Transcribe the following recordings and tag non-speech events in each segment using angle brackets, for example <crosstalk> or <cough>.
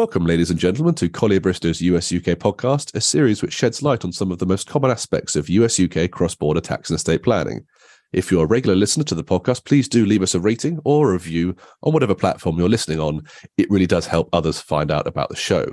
Welcome, ladies and gentlemen, to Collyer Bristow's US UK podcast, a series which sheds light on some of the most common aspects of US UK cross border tax and estate planning. If you're a regular listener to the podcast, please do leave us a rating or a review on whatever platform you're listening on. It really does help others find out about the show.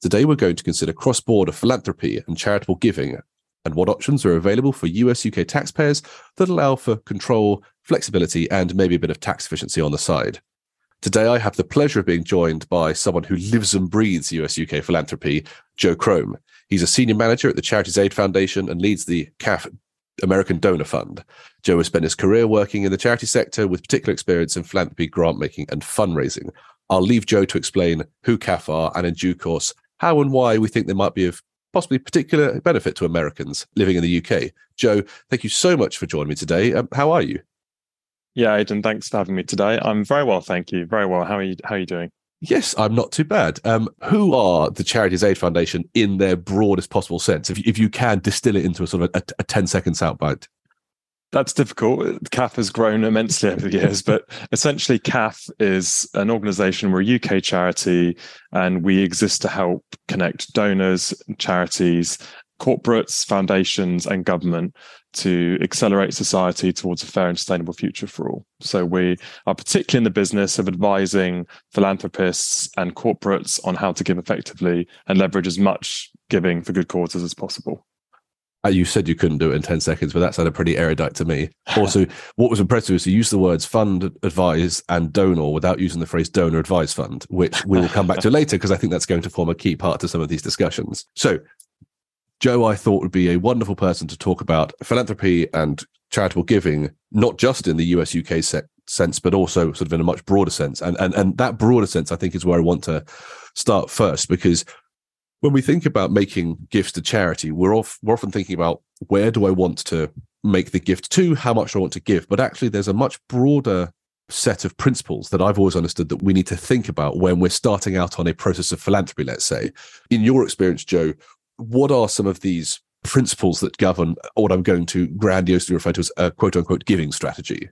Today, we're going to consider cross border philanthropy and charitable giving and what options are available for US UK taxpayers that allow for control, flexibility, and maybe a bit of tax efficiency on the side. Today, I have the pleasure of being joined by someone who lives and breathes US UK philanthropy, Joe Crome. He's a senior manager at the Charities Aid Foundation and leads the CAF American Donor Fund. Joe has spent his career working in the charity sector with particular experience in philanthropy, grant making, and fundraising. I'll leave Joe to explain who CAF are and, in due course, how and why we think they might be of possibly particular benefit to Americans living in the UK. Joe, thank you so much for joining me today. Um, how are you? Yeah, Aidan, thanks for having me today. I'm very well, thank you. Very well. How are you? How are you doing? Yes, I'm not too bad. Um, who are the Charities Aid Foundation in their broadest possible sense? If, if you can distill it into a sort of a, a 10 second soundbite. That's difficult. CAF has grown immensely over the years, but essentially, CAF is an organization. We're a UK charity, and we exist to help connect donors, charities, corporates, foundations, and government to accelerate society towards a fair and sustainable future for all. So we are particularly in the business of advising philanthropists and corporates on how to give effectively and leverage as much giving for good causes as possible. Uh, you said you couldn't do it in 10 seconds, but that sounded pretty erudite to me. Also, <laughs> what was impressive was you used the words fund, advise, and donor without using the phrase donor advise fund, which we will come back to <laughs> later because I think that's going to form a key part to some of these discussions. So, Joe, I thought would be a wonderful person to talk about philanthropy and charitable giving, not just in the US UK se- sense, but also sort of in a much broader sense. And, and, and that broader sense, I think, is where I want to start first, because when we think about making gifts to charity, we're, off, we're often thinking about where do I want to make the gift to, how much do I want to give. But actually, there's a much broader set of principles that I've always understood that we need to think about when we're starting out on a process of philanthropy, let's say. In your experience, Joe, what are some of these principles that govern what I'm going to grandiosely refer to as a quote unquote giving strategy?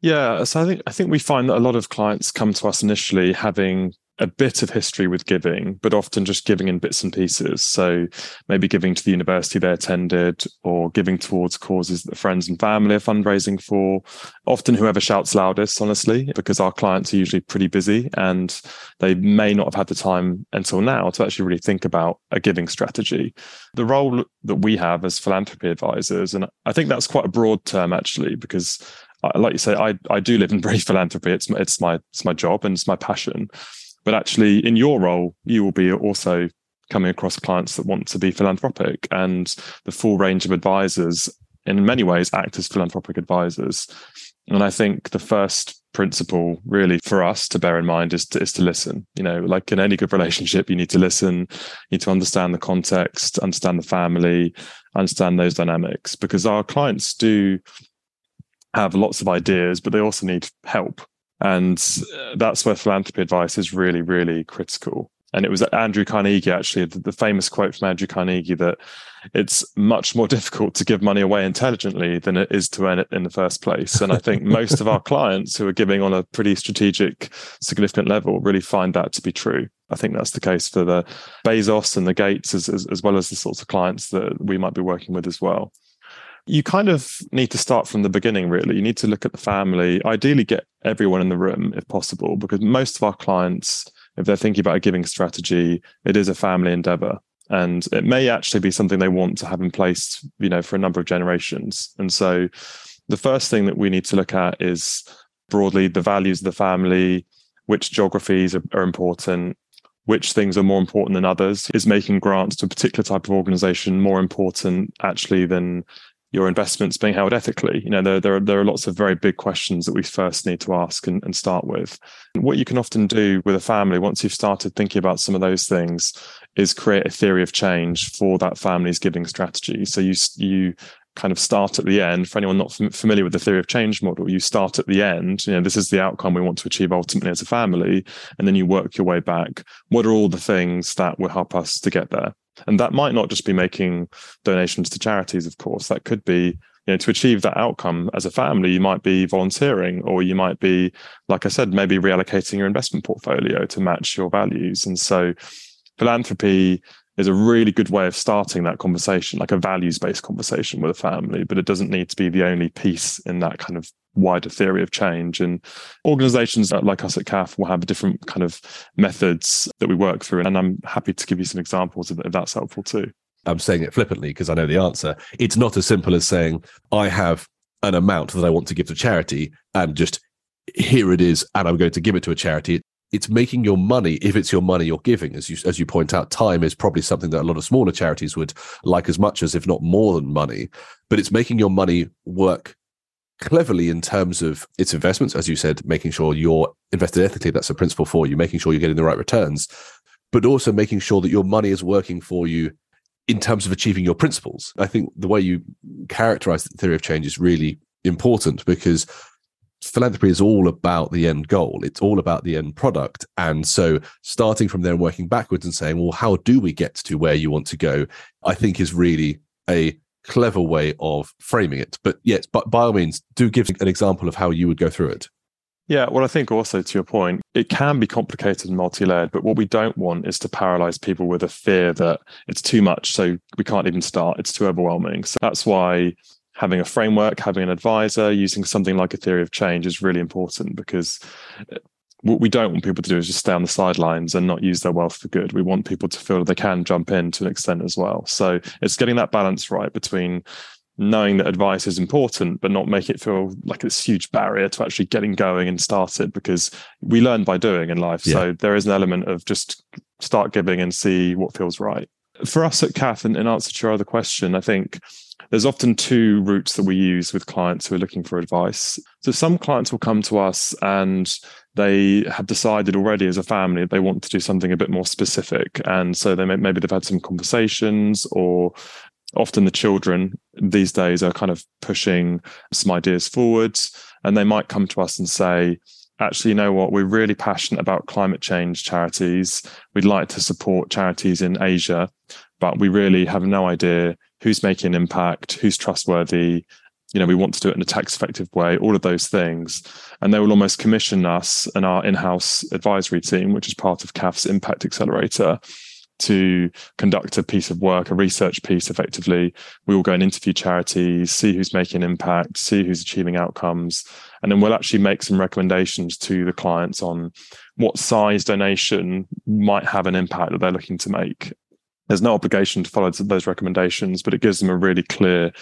Yeah, so I think I think we find that a lot of clients come to us initially having a bit of history with giving, but often just giving in bits and pieces. So maybe giving to the university they attended or giving towards causes that friends and family are fundraising for. Often whoever shouts loudest, honestly, because our clients are usually pretty busy and they may not have had the time until now to actually really think about a giving strategy. The role that we have as philanthropy advisors, and I think that's quite a broad term actually, because uh, like you say, I, I do live and breathe <laughs> philanthropy. It's it's my it's my job and it's my passion. But actually, in your role, you will be also coming across clients that want to be philanthropic and the full range of advisors in many ways act as philanthropic advisors. And I think the first principle really for us to bear in mind is to, is to listen. You know, like in any good relationship, you need to listen, you need to understand the context, understand the family, understand those dynamics, because our clients do have lots of ideas, but they also need help. And uh, that's where philanthropy advice is really, really critical. And it was Andrew Carnegie, actually, the, the, famous quote from Andrew Carnegie that it's much more <laughs> difficult to give money away intelligently than it is to earn it in the first place. And I think <laughs> most of our clients who are giving on a pretty strategic, significant level really find that to be true. I think that's the case for the Bezos and the Gates, as, as, as well as the sorts of clients that we might be working with as well you kind of need to start from the beginning, really. You need to look at the family, ideally, get everyone in the room if possible, because most of our clients, if they're thinking about a giving strategy, it is a family endeavor. And it may actually be something they want to have in place, you know, for a number of generations. And so the first thing that we need to look at is broadly the values of the family, which geographies are, are important, which things are more important than others is making grants to a particular type of organization more important actually than your investments being held ethically? You know, there, there, are, there are lots of very big questions that we first need to ask and, and start with. What you can often do with a family, once you've started thinking about some of those things, is create a theory of change for that family's giving strategy. So you, you kind of start at the end. For anyone not familiar with the theory of change model, you start at the end. You know, this is the outcome we want to achieve ultimately as a family, and then you work your way back. What are all the things that will help us to get there? And that might not just be making donations to charities, of course. That could be you know to achieve that outcome as a family you might be volunteering or you might be like i said maybe reallocating your investment portfolio to match your values and so philanthropy is a really good way of starting that conversation like a values based conversation with a family but it doesn't need to be the only piece in that kind of wider theory of change and organizations uh, like us at caf will have different kind of methods that we work through and i'm happy to give you some examples if that's helpful too I'm saying it flippantly because I know the answer. It's not as simple as saying, I have an amount that I want to give to charity and just here it is and I'm going to give it to a charity. It's making your money, if it's your money you're giving, as you as you point out, time is probably something that a lot of smaller charities would like as much as, if not more than money. But it's making your money work cleverly in terms of its investments, as you said, making sure you're invested ethically. That's a principle for you, making sure you're getting the right returns, but also making sure that your money is working for you in terms of achieving your principles. I think the way you characterize the theory of change is really important because philanthropy is all about the end goal. It's all about the end product. And so starting from there and working backwards and saying, well, how do we get to where you want to go? I think is really a clever way of framing it. But yes, but by all means, do give an example of how you would go through it. Yeah, well, I think also to your point, it can be complicated and multi layered, but what we don't want is to paralyze people with a fear that it's too much, so we can't even start. It's too overwhelming. So that's why having a framework, having an advisor, using something like a theory of change is really important because what we don't want people to do is just stay on the sidelines and not use their wealth for good. We want people to feel they can jump in to an extent as well. So it's getting that balance right between knowing that advice is important, but not make it feel like this huge barrier to actually getting going and started because we learn by doing in life. Yeah. So there is an element of just start giving and see what feels right. For us at CAF, and in answer to your other question, I think there's often two routes that we use with clients who are looking for advice. So some clients will come to us and they have decided already as a family that they want to do something a bit more specific. And so they may, maybe they've had some conversations or often the children these days are kind of pushing some ideas forward and they might come to us and say actually you know what we're really passionate about climate change charities we'd like to support charities in asia but we really have no idea who's making an impact who's trustworthy you know we want to do it in a tax effective way all of those things and they will almost commission us and our in-house advisory team which is part of caf's impact accelerator to conduct a piece of work, a research piece effectively. We will go and interview charities, see who's making impact, see who's achieving outcomes. And then we'll actually make some recommendations to the clients on what size donation might have an impact that they're looking to make. There's no obligation to follow those recommendations, but it gives them a really clear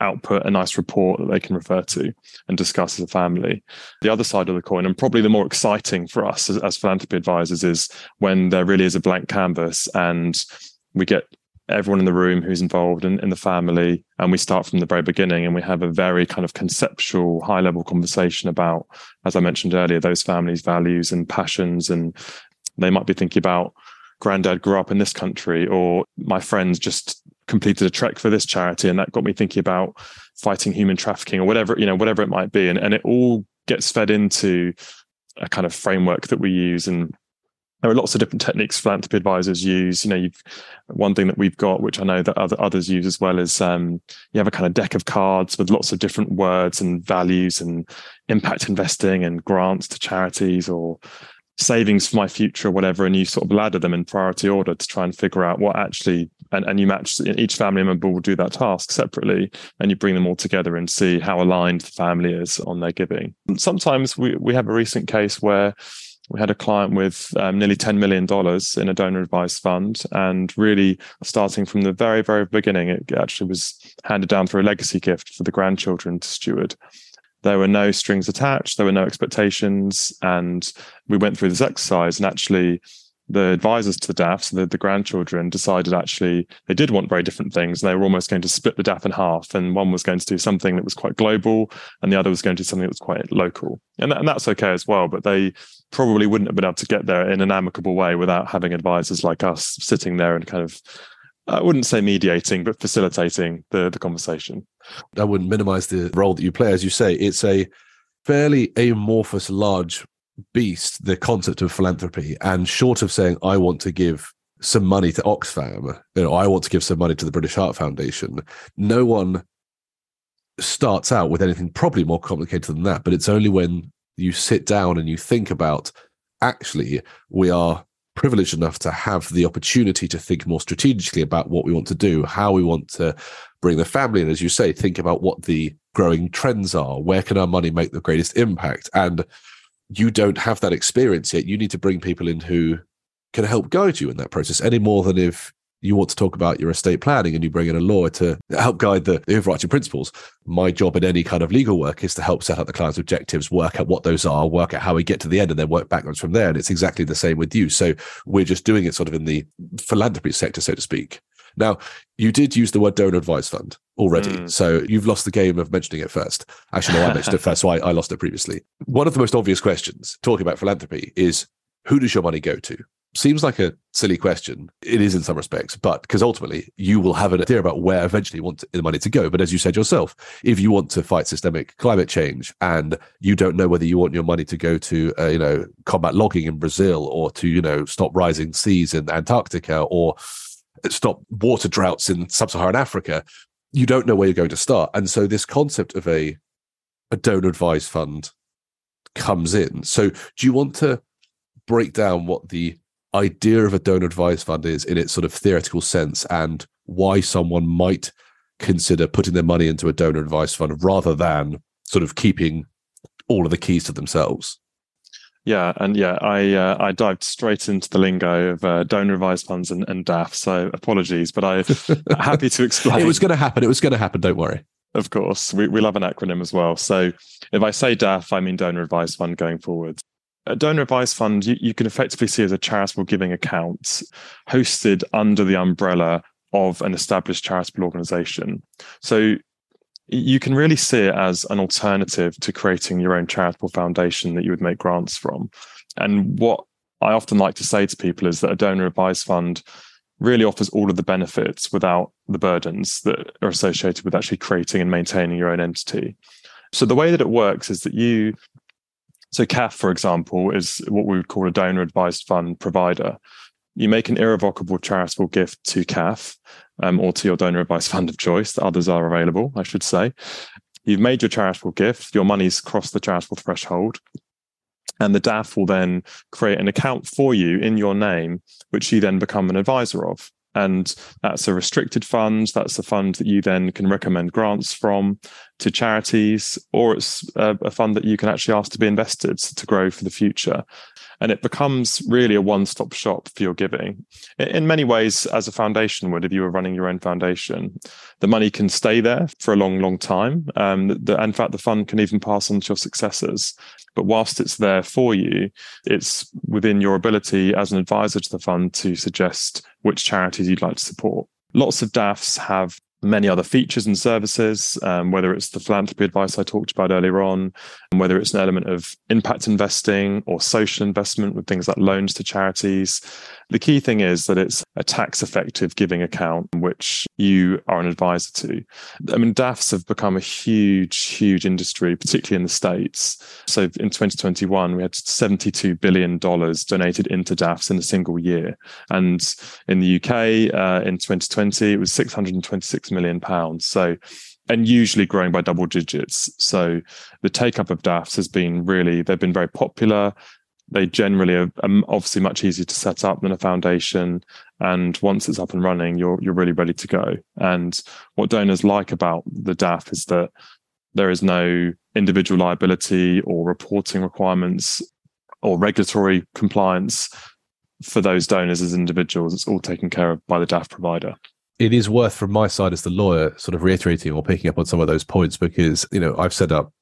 output a nice report that they can refer to and discuss as a family. The other side of the coin, and probably the more exciting for us as, as philanthropy advisors, is when there really is a blank canvas and we get everyone in the room who's involved in, in the family and we start from the very beginning and we have a very kind of conceptual high level conversation about as i mentioned earlier those families values and passions and they might be thinking about granddad grew up in this country or my friends just completed a trek for this charity and that got me thinking about fighting human trafficking or whatever you know whatever it might be. And, and it all gets fed into a kind of framework that we use. And there are lots of different techniques philanthropy advisors use. You know one thing that we've got which i know that other others use as well is um, you have a kind of deck of cards with lots of different words and values and impact investing and grants to charities or savings for my future or whatever and you sort of ladder them in priority order to try and figure out what actually and, and you match each family member will do that task separately and you bring them all together and see how aligned the family is on their giving. Sometimes we, we have a recent case where we had a client with um, nearly $10 million in a donor advised fund and really starting from the very very beginning it actually was handed down through a legacy gift for the grandchildren to steward there were no strings attached, there were no expectations. And we went through this exercise, and actually, the advisors to the DAFs, the, the grandchildren, decided actually they did want very different things. And they were almost going to split the DAF in half. And one was going to do something that was quite global, and the other was going to do something that was quite local. And, and that's okay as well. But they probably wouldn't have been able to get there in an amicable way without having advisors like us sitting there and kind of I wouldn't say mediating, but facilitating the, the conversation. I wouldn't minimize the role that you play. As you say, it's a fairly amorphous, large beast, the concept of philanthropy. And short of saying, I want to give some money to Oxfam, you know, I want to give some money to the British Heart Foundation, no one starts out with anything probably more complicated than that. But it's only when you sit down and you think about actually, we are privileged enough to have the opportunity to think more strategically about what we want to do, how we want to bring the family in, as you say, think about what the growing trends are, where can our money make the greatest impact? And you don't have that experience yet. You need to bring people in who can help guide you in that process any more than if you want to talk about your estate planning and you bring in a lawyer to help guide the, the overarching principles. My job in any kind of legal work is to help set up the client's objectives, work out what those are, work out how we get to the end, and then work backwards from there. And it's exactly the same with you. So we're just doing it sort of in the philanthropy sector, so to speak. Now, you did use the word donor advised fund already. Mm. So you've lost the game of mentioning it first. Actually, no, I mentioned it <laughs> first, so I, I lost it previously. One of the most obvious questions talking about philanthropy is who does your money go to? Seems like a silly question. It is in some respects, but because ultimately you will have an idea about where eventually you want the money to go. But as you said yourself, if you want to fight systemic climate change and you don't know whether you want your money to go to, uh, you know, combat logging in Brazil or to, you know, stop rising seas in Antarctica or stop water droughts in sub-Saharan Africa, you don't know where you're going to start. And so this concept of a a donor advised fund comes in. So do you want to break down what the idea of a donor advised fund is in its sort of theoretical sense and why someone might consider putting their money into a donor advised fund rather than sort of keeping all of the keys to themselves. Yeah, and yeah, I uh, I dived straight into the lingo of uh, donor advised funds and, and DAF. So apologies, but I'm <laughs> happy to explain. it was going to happen. It was going to happen. Don't worry. Of course, we we love an acronym as well. So if I say DAF, I mean donor advised fund going forward a donor advised fund you, you, can effectively see as a charitable giving account hosted under the umbrella of an established charitable organization. So you can really see it as an alternative to creating your own charitable foundation that you would make grants from. And what i often like to say to people is that a donor advised fund really offers all of the benefits without the burdens that are associated with actually creating and maintaining your own entity. So the way that it works is that you so CAF, for example, is what we would call a donor advised fund provider. You make an irrevocable charitable gift to CAF um, or to your donor advised <laughs> fund of choice. The others are available, I should say. You've made your charitable gift, your money's crossed the charitable threshold, and the DAF will then create an account for you in your name, which you then become an advisor of. And that's a restricted fund. That's a fund that you then can recommend grants from to charities, or it's a, a fund that you can actually ask to be invested to grow for the future and it becomes really a one-stop shop for your giving. In many ways as a foundation would if you were running your own foundation the money can stay there for a long long time um, the, in fact the fund can even pass on to your successors. But whilst it's there for you it's within your ability as an advisor to the fund to suggest which charities you'd like to support. Lots of dafs have many other features and services, um, whether it's the philanthropy advice I talked about earlier on, and whether it's an element of impact investing or social investment with things like loans to charities. The key thing is that it's a tax effective giving account, which you are an advisor to. I mean, DAFs have become a huge, huge industry, particularly in the States. So in 2021, we had $72 billion donated into DAFs in a single year. And in the UK, uh, in 2020, it was 626 million pounds. So and usually growing by double digits. So the take up of DAFs has been really, they've been very popular. They generally are obviously much easier to set up than a foundation. And once it's up and running, you're you're really ready to go. And what donors like about the DAF is that there is no individual liability or reporting requirements or regulatory compliance for those donors as individuals. It's all taken care of by the DAF provider it is worth from my side as the lawyer sort of reiterating or picking up on some of those points because you know I've set up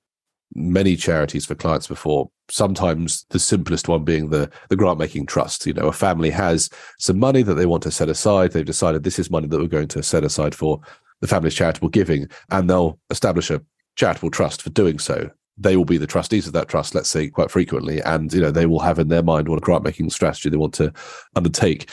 many charities for clients before sometimes the simplest one being the the grant making trust. You know a family has some money that they want to set aside. They've decided this is money that we're going to set aside for the family's charitable giving and they'll establish a charitable trust for doing so. They will be the trustees of that trust let's say quite frequently and you know they will have in their mind what a grant making strategy they want to undertake.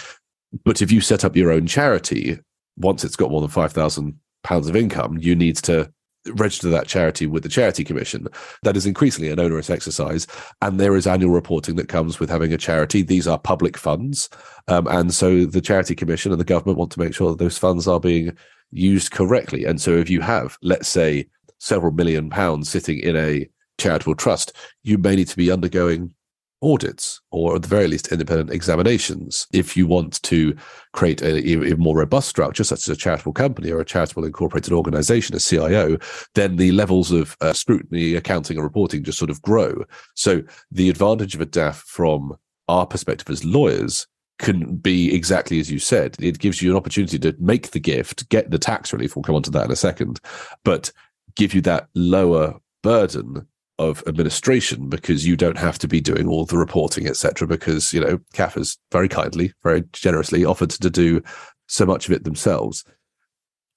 But if you set up your own charity once it's got more than five thousand pounds of income, you need to register that charity with the charity commission that is increasingly an onerous exercise. And there is annual reporting that comes with having a charity. These are public funds. Um, and so the charity commission and the government want to make sure that those funds are being used correctly. And so if you have let's say several million pounds sitting in a charitable trust, you may need to be undergoing audits or at the very least independent examinations if you want to create a, more robust structure such as a charitable company or a charitable incorporated organization a cio then the levels of uh, scrutiny accounting and reporting just sort of grow so the advantage of a daf from our perspective as lawyers can be exactly as you said. It gives you an opportunity to make the gift, get the tax relief. We'll come on to that in a second, but give you that lower burden of administration because you don't have to be doing all the reporting, etc. Because you know, CAF has very kindly, very generously offered to do so much of it themselves.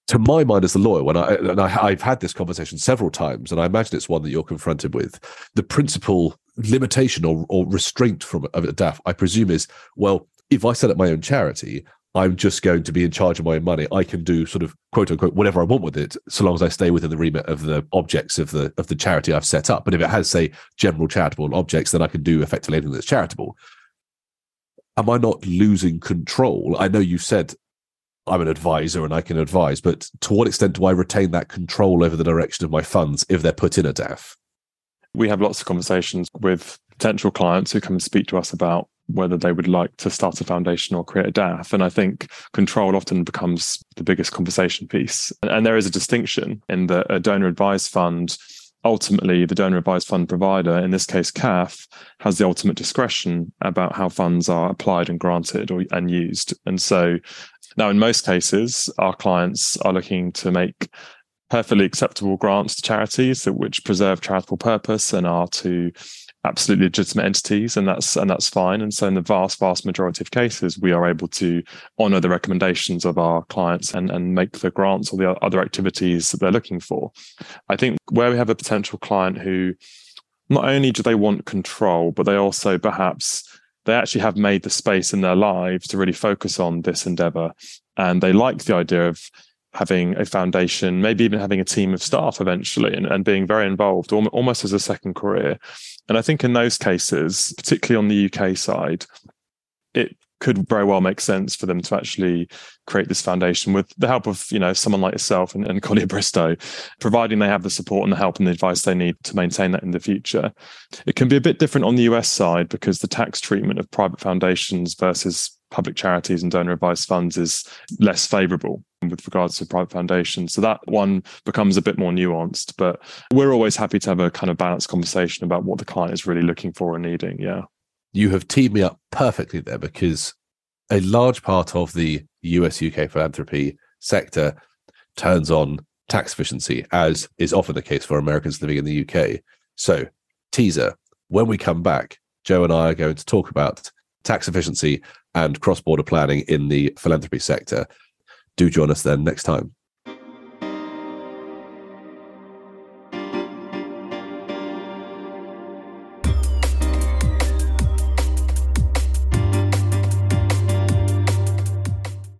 To my mind, as a lawyer, when I and I, have had this conversation several times, and I imagine it's one that you're confronted with, the principal limitation or, or restraint from a DAF, I presume, is well, if I set up my own charity, I'm just going to be in charge of my own money. I can do sort of quote unquote whatever I want with it, so long as I stay within the remit of the objects of the of the charity I've set up. But if it has, say, general charitable objects, then I can do effectively anything that's charitable. Am I not losing control? I know you said I'm an advisor and I can advise, but to what extent do I retain that control over the direction of my funds if they're put in a DAF? We have lots of conversations with potential clients who come and speak to us about whether they would like to start a foundation or create a DAF. And I think control often becomes the biggest conversation piece. And there is a distinction in that a donor advised fund, ultimately, the donor advised fund provider, in this case, CAF, has the ultimate discretion about how funds are applied and granted or, and used. And so now, in most cases, our clients are looking to make perfectly acceptable grants to charities that which preserve charitable purpose and are to absolutely legitimate entities and that's and that's fine. And so in the vast vast majority of cases we are able to honor the recommendations of our clients and and make the grants or the other activities that they're looking for. I think where we have a potential client who not only do they want control but they also perhaps they actually have made the space in their lives to really focus on this endeavor. And they like the idea of having a foundation, maybe even having a team of staff eventually, and, and being very involved, almost as a second career. And I think in those cases, particularly on the UK side, it could very well make sense for them to actually create this foundation with the help of you know someone like yourself and, and Collyer Bristow, providing they have the support and the help and the advice they need to maintain that in the future. It can be a bit different on the US side because the tax treatment of private foundations versus public charities and donor advised funds is less favorable with regards to private foundations. So that one becomes a bit more nuanced, but we're always happy to have a kind of balanced conversation about what the client is really looking for and needing. Yeah. You have teed me up perfectly there because a large part of the US UK philanthropy sector turns on tax efficiency, as is often the case for Americans living in the UK. So, teaser when we come back, Joe and I are going to talk about tax efficiency and cross border planning in the philanthropy sector. Do join us then next time.